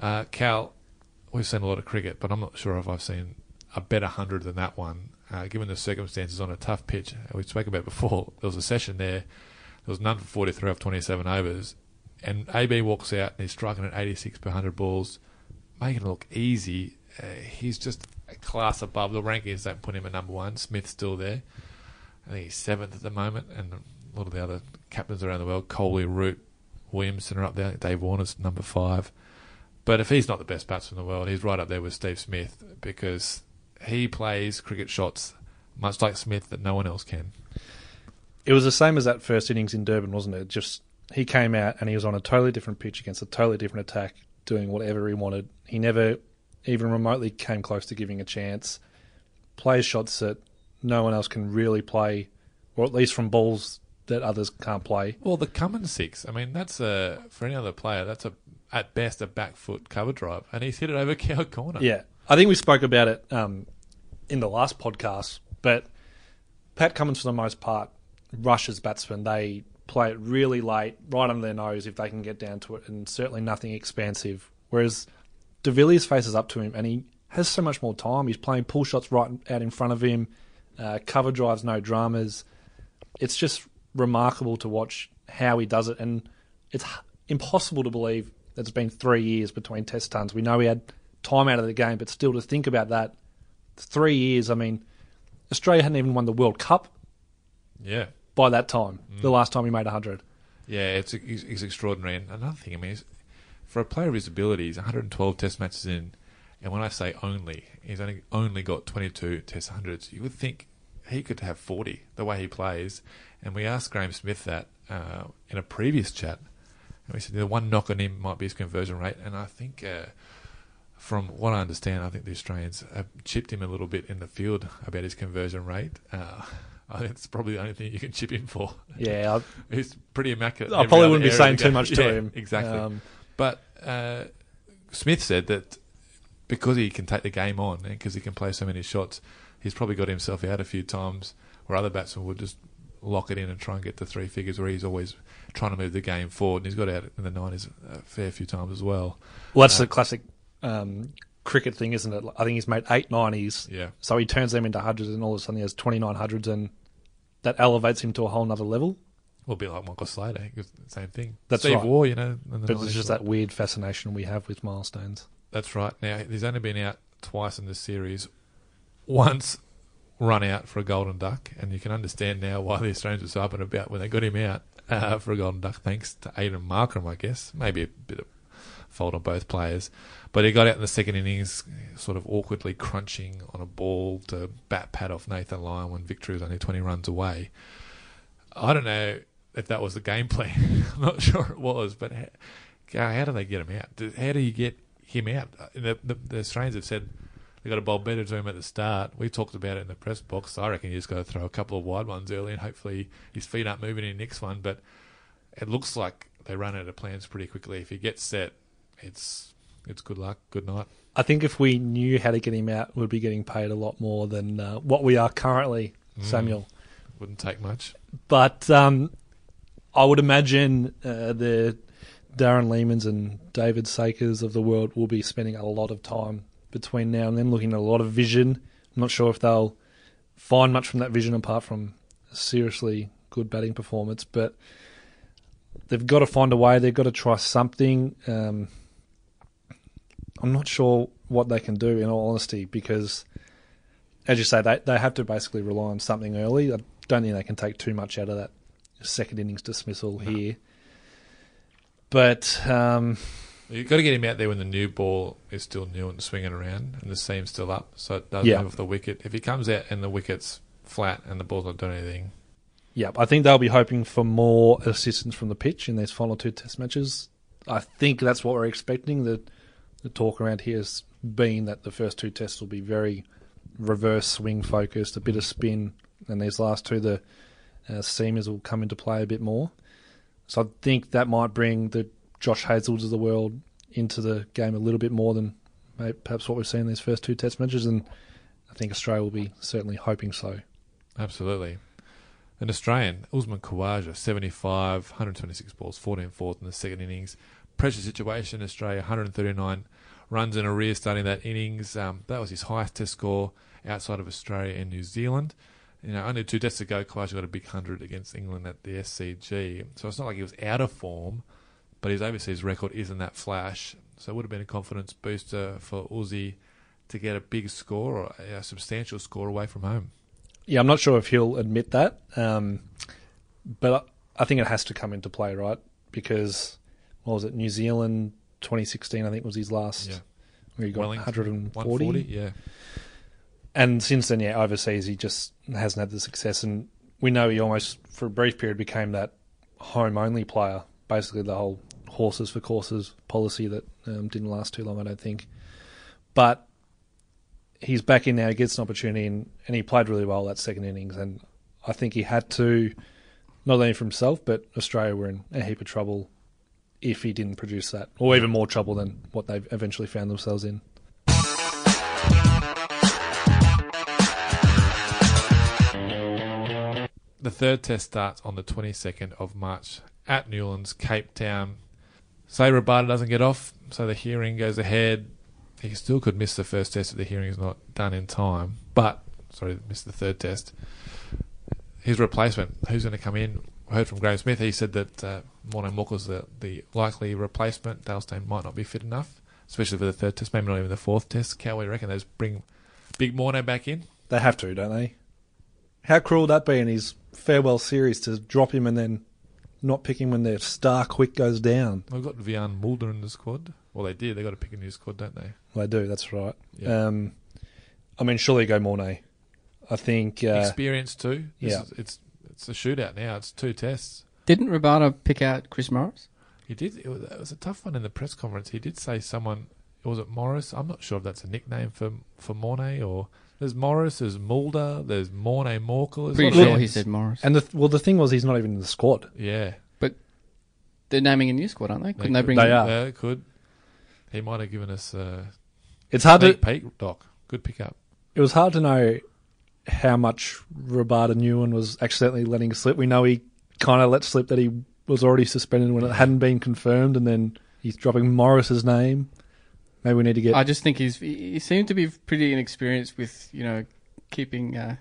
Uh, Cal, we've seen a lot of cricket, but I'm not sure if I've seen a better 100 than that one, uh, given the circumstances on a tough pitch. We spoke about before, *laughs* there was a session there, there was none for 43 off 27 overs, and AB walks out and he's striking at 86 per 100 balls making it look easy. Uh, he's just a class above. The rankings don't put him at number one. Smith's still there. I think he's seventh at the moment, and a lot of the other captains around the world, Kohli, Root, Williamson are up there. Dave Warner's number five. But if he's not the best batsman in the world, he's right up there with Steve Smith because he plays cricket shots much like Smith that no one else can. It was the same as that first innings in Durban, wasn't it? Just he came out and he was on a totally different pitch against a totally different attack, doing whatever he wanted. He never even remotely came close to giving a chance. Plays shots that no one else can really play, or at least from balls that others can't play. Well, the Cummins six, I mean, that's a for any other player, that's a at best a back foot cover drive, and he's hit it over *laughs* cow corner. Yeah, I think we spoke about it um, in the last podcast, but Pat Cummins, for the most part, rushes batsmen. They play it really late, right under their nose if they can get down to it, and certainly nothing expansive. Whereas De Villiers faces up to him, and he has so much more time. He's playing pull shots right out in front of him, uh, cover drives, no dramas. It's just remarkable to watch how he does it, and it's impossible to believe it's been three years between test tons. We know he had time out of the game, but still to think about that, three years. I mean, Australia hadn't even won the World Cup Yeah. by that time. The last time he made hundred. Yeah, it's, it's, extraordinary. And another thing, I mean, is for a player of his abilities, 112 Test matches in, and when I say only, he's only only got 22 Test hundreds. You would think he could have 40 the way he plays. And we asked Graeme Smith that uh, in a previous chat, we said the one knock on him might be his conversion rate. And I think, uh, from what I understand, I think the Australians have chipped him a little bit in the field about his conversion rate. Uh, *laughs* I think it's probably the only thing you can chip him for. Yeah, I, *laughs* He's pretty immaculate. I probably wouldn't be saying too much to *laughs* Yeah, him. Exactly. Um, but uh, Smith said that because he can take the game on and because he can play so many shots, he's probably got himself out a few times where other batsmen would just lock it in and try and get the three figures where he's always trying to move the game forward. And he's got out in the 90s a fair few times as well. well, that's the classic um, cricket thing, isn't it? I think he's made eight nineties. Yeah. So he turns them into hundreds, and all of a sudden he has twenty nine hundreds, and that elevates him to a whole nother level. Well, bit like Michael Slater, he was the same thing. That's Steve right. Waugh, you know. But 90s, it's just that weird fascination we have with milestones. That's right. Now he's only been out twice in this series. Once run out for a golden duck, and you can understand now why the Australians were so up and about when they got him out uh, for a golden duck, thanks to Aidan Markram, I guess. Maybe a bit of fault on both players, but he got out in the second innings, sort of awkwardly crunching on a ball to bat pad off Nathan Lyon when victory was only twenty runs away. I don't know if that was the game plan. *laughs* I'm not sure it was, but how, how do they get him out? How do you get him out? Uh, The, the, the Australians have said they got a bowl better to him at the start. We talked about it in the press box. I reckon you just got to throw a couple of wide ones early, and hopefully his feet aren't moving in the next one. But it looks like they run out of plans pretty quickly. If he gets set, it's it's good luck, good night. I think if we knew how to get him out, we'd be getting paid a lot more than uh, what we are currently, Samuel. Wouldn't take much. But um, I would imagine uh, the Darren Lehmanns and David Sakers of the world will be spending a lot of time between now and then looking at a lot of vision. I'm not sure if they'll find much from that vision apart from a seriously good batting performance, but they've got to find a way. They've got to try something. Um, I'm not sure what they can do, in all honesty, because, as you say, they, they have to basically rely on something early. I don't think they can take too much out of that second innings dismissal here. But um, You've got to get him out there when the new ball is still new and swinging around and the seam's still up, so it doesn't Yeah. move off the wicket. If he comes out and the wicket's flat and the ball's not doing anything, Yeah, I think they'll be hoping for more assistance from the pitch in these final two test matches. I think that's what we're expecting. The, the talk around here has been that the first two tests will be very reverse swing focused, a bit of spin, and these last two, the uh, seamers will come into play a bit more. So I think that might bring the Josh Hazels of the world into the game a little bit more than perhaps what we've seen in these first two test matches, and I think Australia will be certainly hoping so. Absolutely. An Australian, Usman Khawaja, 75, 126 balls, 14 fourth in the second innings. Pressure situation, Australia, 139 runs in arrears starting that innings. Um, that was his highest test score outside of Australia and New Zealand. You know, only two tests ago, Khawaja got a big 100 against England at the SCG. So it's not like he was out of form, but his overseas record isn't that flash. So it would have been a confidence booster for Uzi to get a big score or a substantial score away from home. Yeah, I'm not sure if he'll admit that, um, but I think it has to come into play, right? Because what was it? New Zealand 2016, I think, was his last. Yeah. Where he got Wellington, 140. 140, yeah. And since then, yeah, overseas he just hasn't had the success, and we know he almost for a brief period became that home only player. Basically, the whole horses for courses policy that um, didn't last too long, I don't think. But he's back in now. He gets an opportunity, and, and he played really well that second innings. And I think he had to, not only for himself, but Australia were in a heap of trouble if he didn't produce that, or even more trouble than what they eventually found themselves in. The third test starts on the 22nd of March at Newlands, Cape Town. Say Rabada doesn't get off, so the hearing goes ahead. He still could miss the first test if the hearing is not done in time. But, sorry, miss the third test. His replacement, who's going to come in? I heard from Graeme Smith. He said that uh, Morne Morkel's the, the likely replacement. Dale Steyn might not be fit enough, especially for the third test, maybe not even the fourth test. Can we reckon those bring Big Morne back in? They have to, don't they? How cruel would that be in his farewell series to drop him and then not picking when their star quick goes down? We've got Wiaan Mulder in the squad. Well, they did. They got to pick a new squad, don't they? Well, they do. That's right. Yeah. Um, I mean, surely go Morne. I think. Uh, Experience too. This yeah. is- it's it's a shootout now. It's two tests. Didn't Rabada pick out Chris Morris? He did. It was, it was a tough one in the press conference. He did say someone. Was it Morris? I'm not sure if that's a nickname for for Morne or there's Morris, there's Mulder, there's Morne Morkel. There's a Pretty sure he said Morris. and the well, the thing was, he's not even in the squad. Yeah, But They're naming a new squad, aren't they? Couldn't they, could- bring They are. Yeah, it could. He might have given us a It's hard to. sneak peek, Doc. Good pickup. It was hard to know how much Rabada knew and was accidentally letting slip. We know he kind of let slip that he was already suspended when it hadn't been confirmed, and then he's dropping Morris's name. Maybe we need to get. I just think he's he he seemed to be pretty inexperienced with you know keeping uh,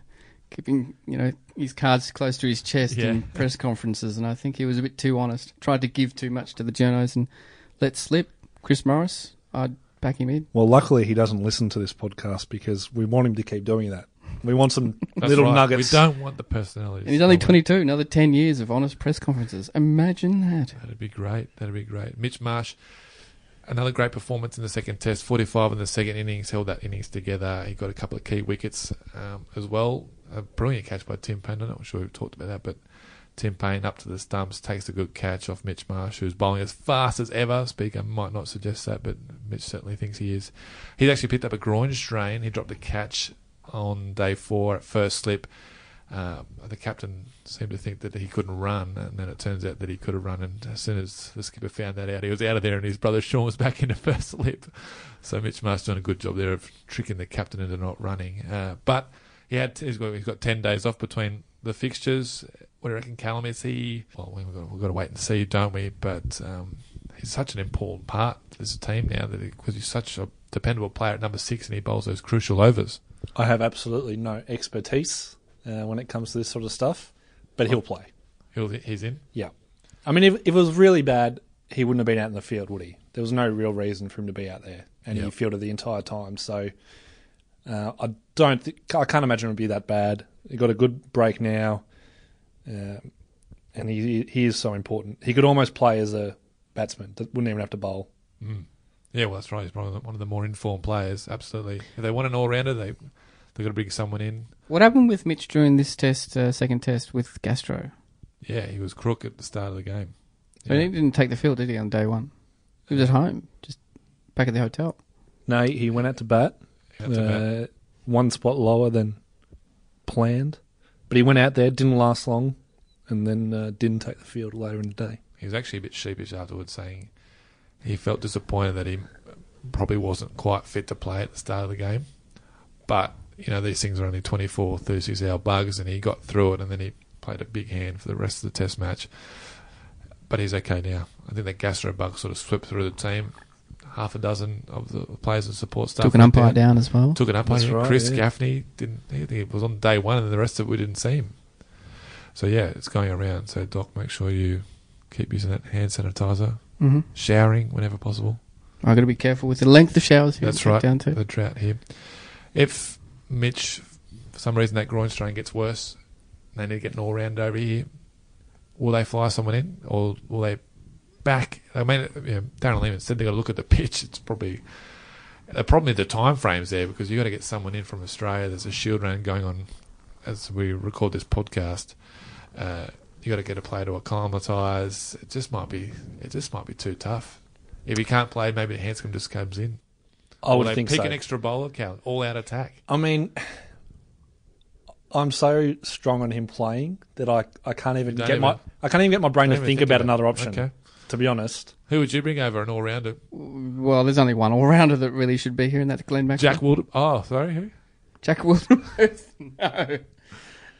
keeping you know his cards close to his chest Yeah. in press conferences, and I think he was a bit too honest. Tried to give too much to the journos and let slip. Chris Morris, I'd back him in. well, luckily he doesn't listen to this podcast because we want him to keep doing that. We want some *laughs* little right. nuggets. We don't want the personalities. And he's only 22, another 10 years of honest press conferences. Imagine that. That'd be great. That'd be great. Mitch Marsh, another great performance in the second test. 45 in the second innings, held that innings together. He got a couple of key wickets um, as well. A brilliant catch by Tim Paine. I'm not sure we've talked about that, but Tim Paine up to the stumps, takes a good catch off Mitch Marsh, who's bowling as fast as ever. Speaker might not suggest that, but Mitch certainly thinks he is. He's actually picked up a groin strain. He dropped a catch on day four at first slip. Um, the captain seemed to think that he couldn't run, and then it turns out that he could have run. And as soon as the skipper found that out, he was out of there, and his brother Shaun was *laughs* back into first slip. So Mitch Marsh done a good job there of tricking the captain into not running. Uh, but he had he's got, he's got ten days off between the fixtures. What do you reckon, Callum? Is he? Well, we've got, we've got to wait and see, don't we? But um, he's such an important part of this team now that because he's such a dependable player at number six, and he bowls those crucial overs. I have absolutely no expertise uh, when it comes to this sort of stuff, but he'll play. He'll, he's in. Yeah. I mean, if, if it was really bad, he wouldn't have been out in the field, would he? There was no real reason for him to be out there, and he fielded the entire time. So uh, I don't, th- I can't imagine it would be that bad. He got a good break now, um and he he is so important. He could almost play as a batsman; that wouldn't even have to bowl. Mm. Yeah, well, that's right. He's probably one of the more informed players. Absolutely. If they want an all rounder, they They've got to bring someone in. What happened with Mitch during this test, uh, second test with Gastro? Yeah, he was crook at the start of the game. So Yeah. he didn't take the field, did he, on day one? He was at home, just back at the hotel. No, he went out to bat. Out to bat. uh, one spot lower than planned. But he went out there, didn't last long, and then uh, didn't take the field later in the day. He was actually a bit sheepish afterwards, saying he felt disappointed that he probably wasn't quite fit to play at the start of the game. But, you know, these things are only 24, 36 hour bugs, and he got through it, and then he played a big hand for the rest of the test match. But he's okay now. I think that gastro bug sort of swept through the team. Half a dozen of the players and support staff Took an umpire down as well. Took an umpire. Right, Chris yeah. Gaffaney didn't. I think it was on day one, and the rest of it we didn't see him. So yeah, it's going around. So Doc, make sure you keep using that hand sanitizer, hmm showering whenever possible. I've got to be careful with the length of showers. That's right. Down to. The drought here. If Mitch, for some reason, that groin strain gets worse, they need to get an all round over here. Will they fly someone in, or will they back? I mean, you know, Darren Lehmann said they got to look at the pitch. It's probably the problem is the time frames there because you got to get someone in from Australia. There's a shield round going on as we record this podcast. Uh, you got to get a player to acclimatise. It just might be. It just might be too tough. If he can't play, maybe Handscomb just comes in. I would they think pick so. an extra bowler count, all out attack. I mean, I'm so strong on him playing that I, I can't even get even- my I can't even get my brain to think, think about about another option. Okay. To be honest, Who would you bring over an all rounder? Well, there's only one all rounder that really should be here, and that's Glenn Maxwell. Jack Wood. Oh, sorry, who? Jack Wildermuth. *laughs* no.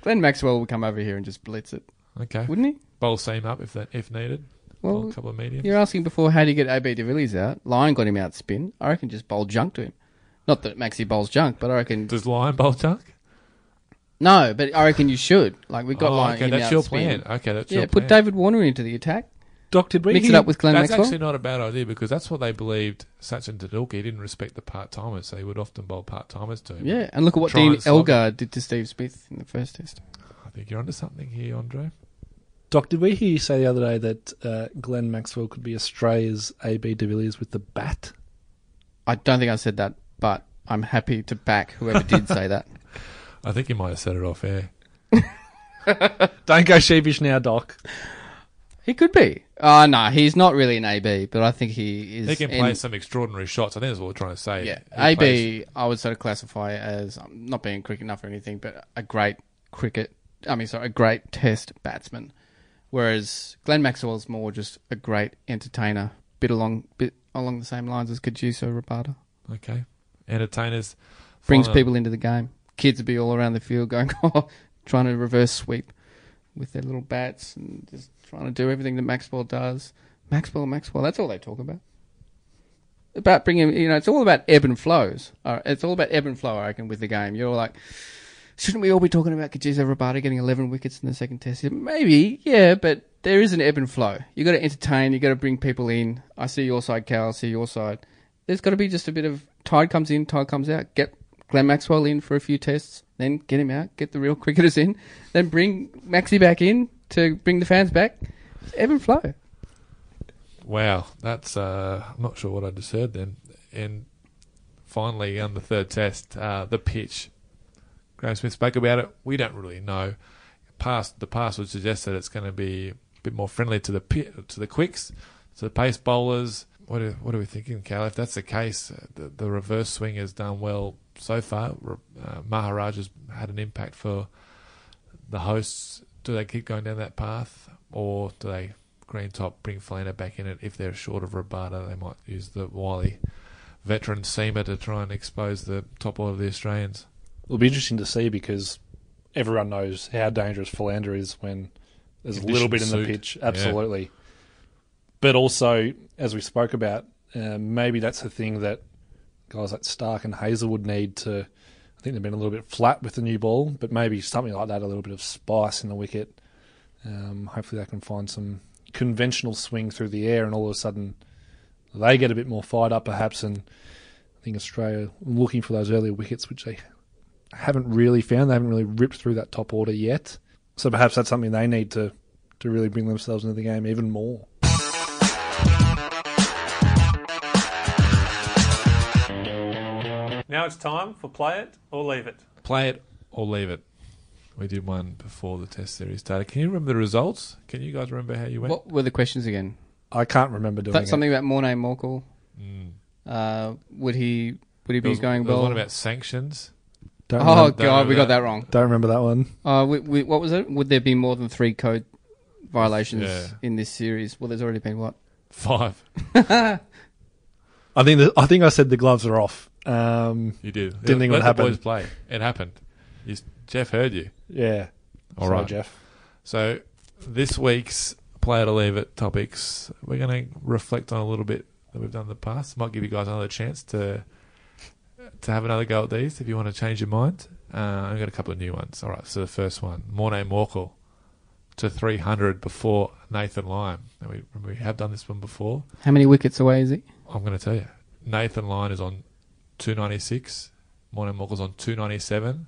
Glenn Maxwell would come over here and just blitz it, Okay. wouldn't he? Bowl seam up if that if needed. Bowl Well, a couple of mediums. You're asking before how do you get AB de Villiers out? Lyon got him out spin. I reckon just bowl junk to him. Not that Maxi bowls junk, but I reckon Does Lyon bowl junk? no. But I reckon you should. Like we got oh, Lyon okay, him that's out your spin. plan. Okay, that's your plan. Yeah, put plan. David Warner into the attack. Doctor did Mix it up with Glenn That's Maxwell. actually not a bad idea because that's what they believed. Sachin Tendulkar he didn't respect the part timers, so he would often bowl part timers to him. Yeah, and look at what Dean Elgar did to Steve Smith in the first test. I think you're onto something here, Andre. Doc, did we hear you say the other day that uh, Glenn Maxwell could be Australia's AB de Villiers with the bat? I don't think I said that, but I'm happy to back whoever did say that. *laughs* I think you might have said it off air. *laughs* Don't go sheepish now, Doc. He could be. Uh no, he's not really an AB, but I think he is. He can in- play some extraordinary shots. I think that's what we're trying to say. Yeah, He plays- AB, I would sort of classify as um, not being cricket enough or anything, but a great cricket. I mean, sorry, a great Test batsman. Whereas Glenn Maxwell's more just a great entertainer, bit along bit along the same lines as Kagiso Rabada. Okay. Entertainers Brings people into the game. Kids would be all around the field going, *laughs* oh, trying to reverse sweep with their little bats and just trying to do everything that Maxwell does. Maxwell, Maxwell, that's all they talk about. About bringing, you know, it's all about ebb and flows. It's all about ebb and flow, I reckon, with the game. You're like, shouldn't we all be talking about Kagiso Rabada getting 11 wickets in the second test? Maybe, yeah, but there is an ebb and flow. You've got to entertain, you've got to bring people in. I see your side, Cal, I see your side. There's got to be just a bit of tide comes in, tide comes out. Get Glenn Maxwell in for a few tests, then get him out, get the real *laughs* cricketers in, then bring Maxi back in to bring the fans back. It's ebb and flow. Wow, that's uh, I'm not sure what I just heard then. And finally, on the third test, uh, the pitch. Graeme Smith spoke about it. We don't really know. Past the past would suggest that it's going to be a bit more friendly to the to the quicks, to the pace bowlers. What are, what are we thinking, Cal? If that's the case, uh, the, the reverse swing has done well so far. Uh, Maharaj has had an impact for the hosts. Do they keep going down that path, or do they green top bring Philander back in it if they're short of Rabada? They might use the wily veteran seamer to try and expose the top order of the Australians. It'll be interesting to see because everyone knows how dangerous Philander is when there's a little bit in Conditions the suit. pitch. Yeah. Absolutely. But also, as we spoke about, uh, maybe that's the thing that guys like Starc and Hazlewood need to. I think they've been a little bit flat with the new ball, but maybe something like that, a little bit of spice in the wicket. Um, hopefully, they can find some conventional swing through the air, and all of a sudden, they get a bit more fired up, perhaps. And I think Australia looking for those earlier wickets, which they haven't really found. They haven't really ripped through that top order yet. So perhaps that's something they need to to really bring themselves into the game even more. Now it's time for Play It or Leave It. Play it or leave it. We did one before the test series started. Can you remember the results? Can you guys remember how you went? What were the questions again? I can't remember doing Th- it. something about Morne Morkel. Mm. Uh, would he would he be was, going there was well? one about sanctions. Don't, oh remember, god, we got that. wrong. don't remember that one. Uh, we, we, what was it? Would there be more than three code violations Yeah. in this series? Well, there's already been what? Five. *laughs* I think that, I think I said the gloves are off. Um, You did. Didn't think it Let would the boys play. It happened. You, Jeff heard you. yeah. All Sorry, right. Jeff. So this week's player to leave it topics, we're going to reflect on a little bit that we've done in the past. Might give you guys another chance to to have another go at these if you want to change your mind. Uh, I've got a couple of new ones. All right. So the first one, Morne Morkel to 300 before Nathan Lyon. Now we we have done this one before. How many wickets away is he? I'm going to tell you. Nathan Lyon is on 296. Morne Morkel's on 297.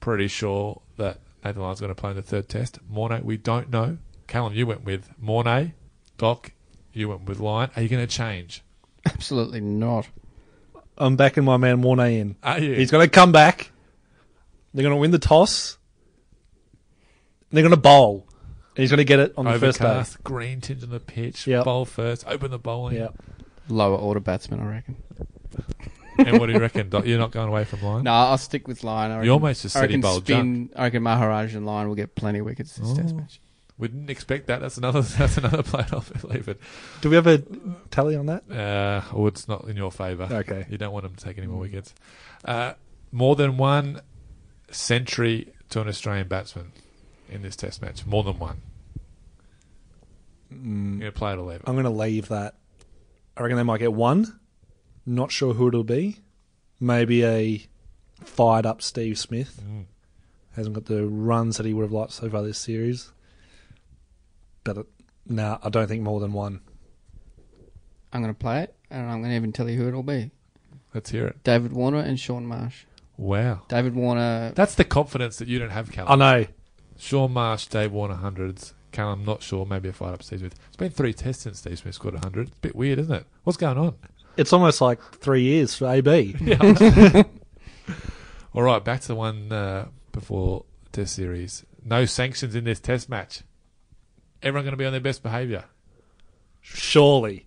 Pretty sure that Nathan Lyon's going to play in the third test. Morne, we don't know. Callum, you went with Morne. Doc, you went with Lyon. Are you going to change? *laughs* Absolutely not. I'm backing my man Morne in. Are you? He's going to come back. They're going to win the toss. They're going to bowl. And he's going to get it on the first day. Green tinge on the pitch. Yep. Bowl first. Open the bowling. Yeah. Lower order batsman, I reckon. *laughs* And what do you reckon, Doc? You're not going away from Lyon? No, I'll stick with Lyon. I reckon, You almost just I said he bowled spin. I reckon Maharaj and Lyon will get plenty of wickets this oh. test Oh. match. We didn't expect that. That's another. *laughs* That's another play off. *laughs* Leave it. Do we have a tally on that? Uh, oh, it's not in your favour. Okay. You don't want them to take any more wickets. Uh, more than one century to an Australian batsman in this Test match. More than one. You're going to play it or leave it. I'm going to leave that. I reckon they might get one. Not sure who it'll be. Maybe a fired up Steve Smith. Mm. Hasn't got the runs that he would have liked so far this series. But no, nah, I don't think more than one. I'm going to play it, and I'm going to even tell you who it'll be: Let's hear it. David Warner and Shaun Marsh. Wow. David Warner. That's the confidence that you don't have, Callum. I know. Shaun Marsh, Dave Warner, hundreds. Callum, not sure. Maybe a fight up Steve Smith. It's been three tests since Steve Smith scored 100. It's a bit weird, isn't it? What's going on? It's almost like three years for AB. *laughs* *laughs* All right, back to the one uh, before the Test series. No sanctions in this Test match. Everyone going to be on their best behaviour. Surely.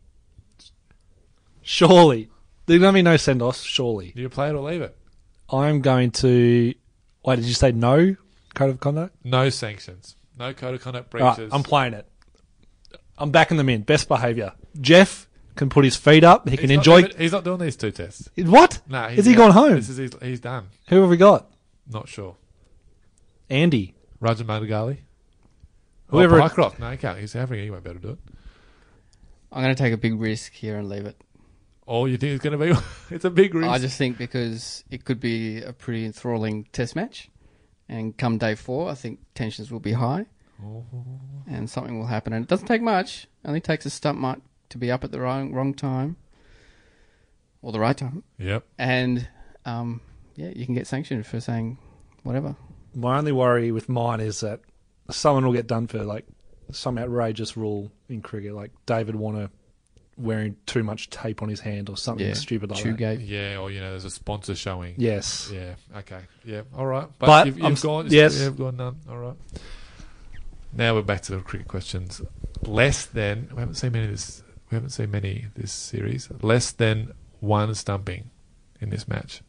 Surely. There's going to be no send offs, surely. Do you play it or leave it? I'm going to. Wait, did you say no code of conduct? No sanctions. No code of conduct All right, breaches. I'm playing it. I'm backing them in. Best behaviour. Jeff can put his feet up. He He's can not enjoy. he's not doing these two tests. What? No, is he gone home? This is his, he's done. Who have we got? Not sure. Andy. Ranjan Madugalle. Whoever- Oh, Pycroft. No, he can't. He's African. He won't be able to do it. I'm going to take a big risk here and leave it. Oh, you think it's going to be? *laughs* it's a big risk. I just think because it could be a pretty enthralling test match, and come day four, I think tensions will be high, Oh. and something will happen. And it doesn't take much; it only takes a stump mark to be up at the wrong wrong time, or the right time, Yep. and um, yeah, you can get sanctioned for saying whatever. My only worry with mine is that someone will get done for like some outrageous rule in cricket, like David Warner wearing too much tape on his hand or something Yeah, stupid like chew that. gate. Yeah, or you know, there's a sponsor showing. Yes. Yeah. Okay. Yeah. All right. But, But you've, I'm you've s- gone. yes. You've gone none. All right. Now we're back to the cricket questions. Less than we haven't seen many of this. We haven't seen many this series. Less than one stumping in this match,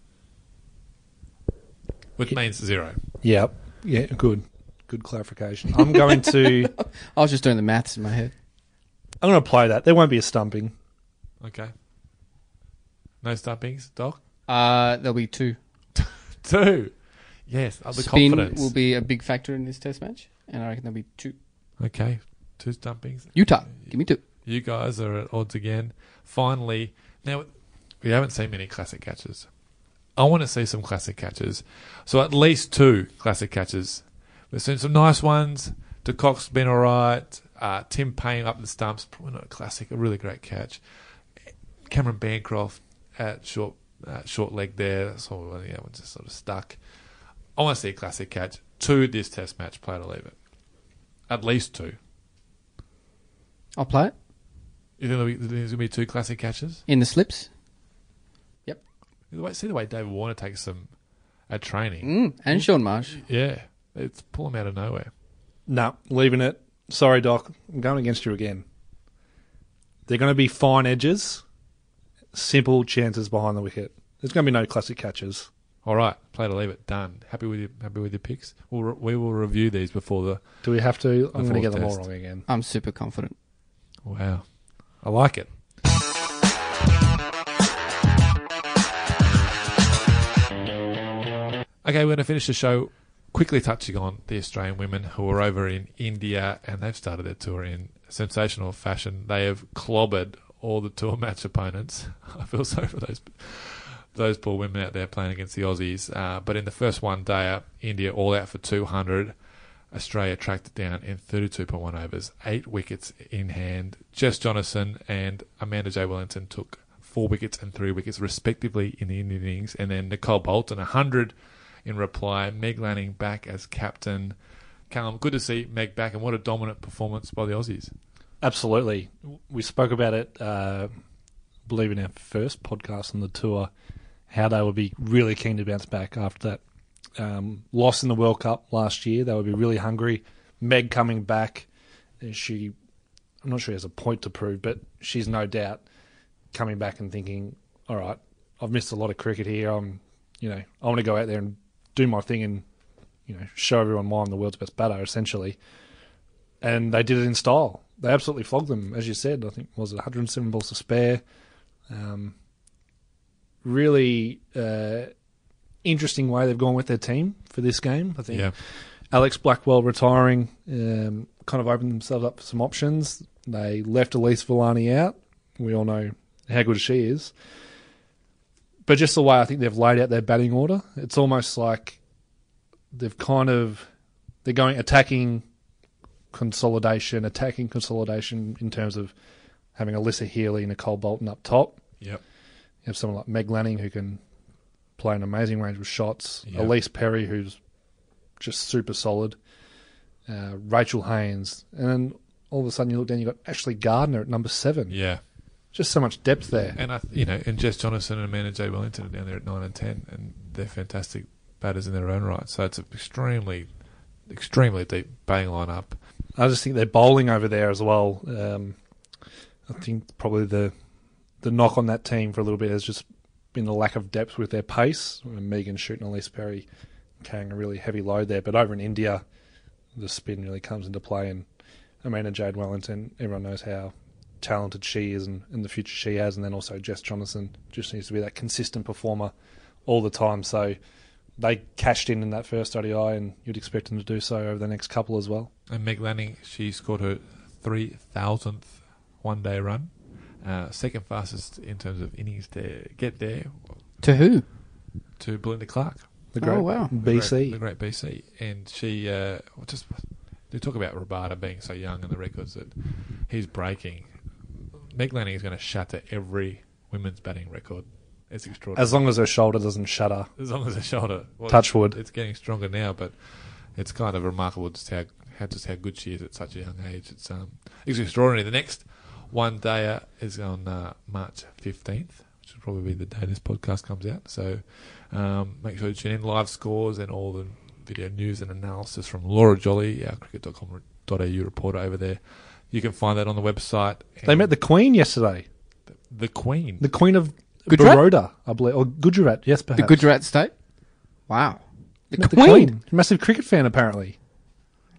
which means zero. Yep. Yeah, good. Good clarification. I'm going to *laughs* I was just doing the maths in my head. I'm going to play that. There won't be a stumping. Okay. No stumpings, Doc. Uh, there'll be two. *laughs* Two. Yes. The Spin confidence. will be a big factor in this test match, and I reckon there'll be two. okay. Two stumpings. Utah, give me two. You guys are at odds again. Finally, now we haven't seen many classic catches. I want to see some classic catches. So at least two classic catches. We've seen some nice ones. De Kock's been all right. Uh, Tim Paine up the stumps, probably not a classic, a really great catch. Cameron Bancroft at short uh, short leg there. That's all. well, Yeah, one just sort of stuck. I want to see a classic catch. Two this Test match. Play to leave it. At least two. I'll play it You think there'll be, there's going to be two classic catches? in the slips. Yep. See the way David Warner takes some at training. Mm, and Shaun Marsh. Yeah, it's pull them out of nowhere. No, leaving it. Sorry, Doc. I'm going against you again. They're going to be fine edges, simple chances behind the wicket. There's going to be no classic catches. All right, play to leave it. Done. Happy with your happy with your picks. We'll re- we will review these before the. Do we have to? I'm going to get them all test. wrong again. I'm super confident. Wow, I like it. Okay, we're going to finish the show quickly touching on the Australian women who are over in India and they've started their tour in sensational fashion. They have clobbered all the tour match opponents. *laughs* I feel sorry for those those poor women out there playing against the Aussies. Uh, but in the first one day, India all out for 200. Australia tracked it down in 32.1 overs, eight wickets in hand. Jess Jonassen and Amanda J. Wellington took four wickets and three wickets respectively in the Indian innings, and then Nicole Bolton 100 in reply. Meg Lanning back as captain. Callum, good to see Meg back, and what a dominant performance by the Aussies. Absolutely. We spoke about it, uh, I believe, in our first podcast on the tour, how they would be really keen to bounce back after that um, loss in the World Cup last year. They would be really hungry. Meg coming back, uh, she, I'm not sure she has a point to prove, but she's no doubt coming back and thinking, all right, I've missed a lot of cricket here. I'm, you know, I want to go out there and do my thing and, you know, show everyone why I'm the world's best batter, essentially. And they did it in style. They absolutely flogged them, as you said. I think was it 107 balls to spare. Um, really uh, interesting way they've gone with their team for this game. I think Yeah. Alex Blackwell retiring um, kind of opened themselves up for some options. They left Elyse Villani out. We all know how good she is. But just the way I think they've laid out their batting order, it's almost like they've kind of they're going attacking consolidation, attacking consolidation in terms of having Alyssa Healy, and Nicole Bolton up top. Yep. You have someone like Meg Lanning who can play an amazing range of shots. Yeah. Ellyse Perry, who's just super solid. Uh, Rachel Haynes, and then all of a sudden you look down, you got Ashleigh Gardner at number seven. Yeah. Just so much depth there. And I, you know, and Jess Jonassen and Amanda J. Wellington are down there at nine and ten, and they're fantastic batters in their own right. So it's an extremely, extremely deep batting lineup. I just think they're bowling over there as well. Um, I think probably the the knock on that team for a little bit has just been the lack of depth with their pace. Megan Shooting Ellyse Perry carrying a really heavy load there, but over in India, the spin really comes into play. And Amanda Jade Wellington, everyone knows how talented she is and, and the future she has. And then also Jess Jonassen just needs to be that consistent performer all the time. So they cashed in in that first ODI, and you'd expect them to do so over the next couple as well. And Meg Lanning, she scored her three thousandth one day run, uh, second fastest in terms of innings to get there To who? to Belinda Clark. The Oh, great wow. the great- BC. the great BC, and she uh, just they talk about Rabada being so young and the records that he's breaking. Meg Lanning is going to shatter every women's batting record. It's extraordinary. As long as her shoulder doesn't shatter. as long as her shoulder. Well, Touch wood. It's getting stronger now, but it's kind of remarkable just how, how just how good she is at such a young age. It's um it's extraordinary. The next one day is on uh, March fifteenth, which will probably be the day this podcast comes out. So um, make sure to tune in. Live scores and all the video news and analysis from Laura Jolly, our cricket.com.au reporter over there. You can find that on the website. They met the Queen yesterday. the Queen. The Queen of Gujarat? Baroda, I believe. Or Gujarat, yes, perhaps The perhaps. Gujarat state? Wow. The Met Queen. Massive cricket fan, apparently.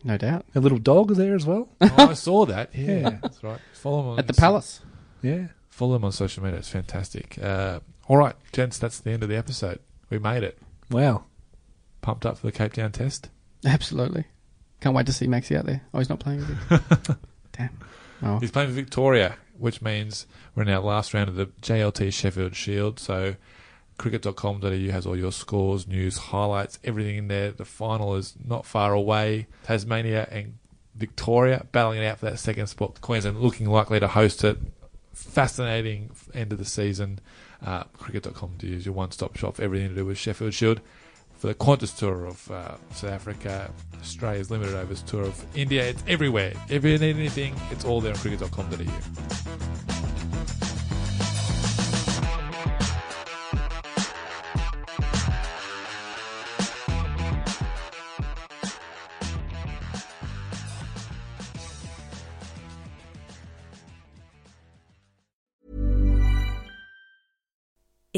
No doubt. A little dog there as well. oh, I saw that. *laughs* Yeah, Yeah. that's right. Follow them on At the palace. yeah. Follow them on social media. It's fantastic. Uh, all right, gents, that's the end of the episode. We made it. Wow. Pumped up for the Cape Town test. Absolutely. Can't wait to see Maxi out there. Oh, he's not playing, is he? *laughs* Damn. Oh. He's playing for Victoria, which means we're in our last round of the JLT Sheffield Shield. So cricket.com.au has all your scores, news, highlights, everything in there. The final is not far away. Tasmania and Victoria battling it out for that second spot. Queensland looking likely to host it. Fascinating end of the season. Uh, cricket.com.au is your one-stop shop for everything to do with Sheffield Shield. For the Qantas tour of uh, South Africa, Australia's limited overs tour of India, it's everywhere. If you need anything, it's all there on cricket.com.au.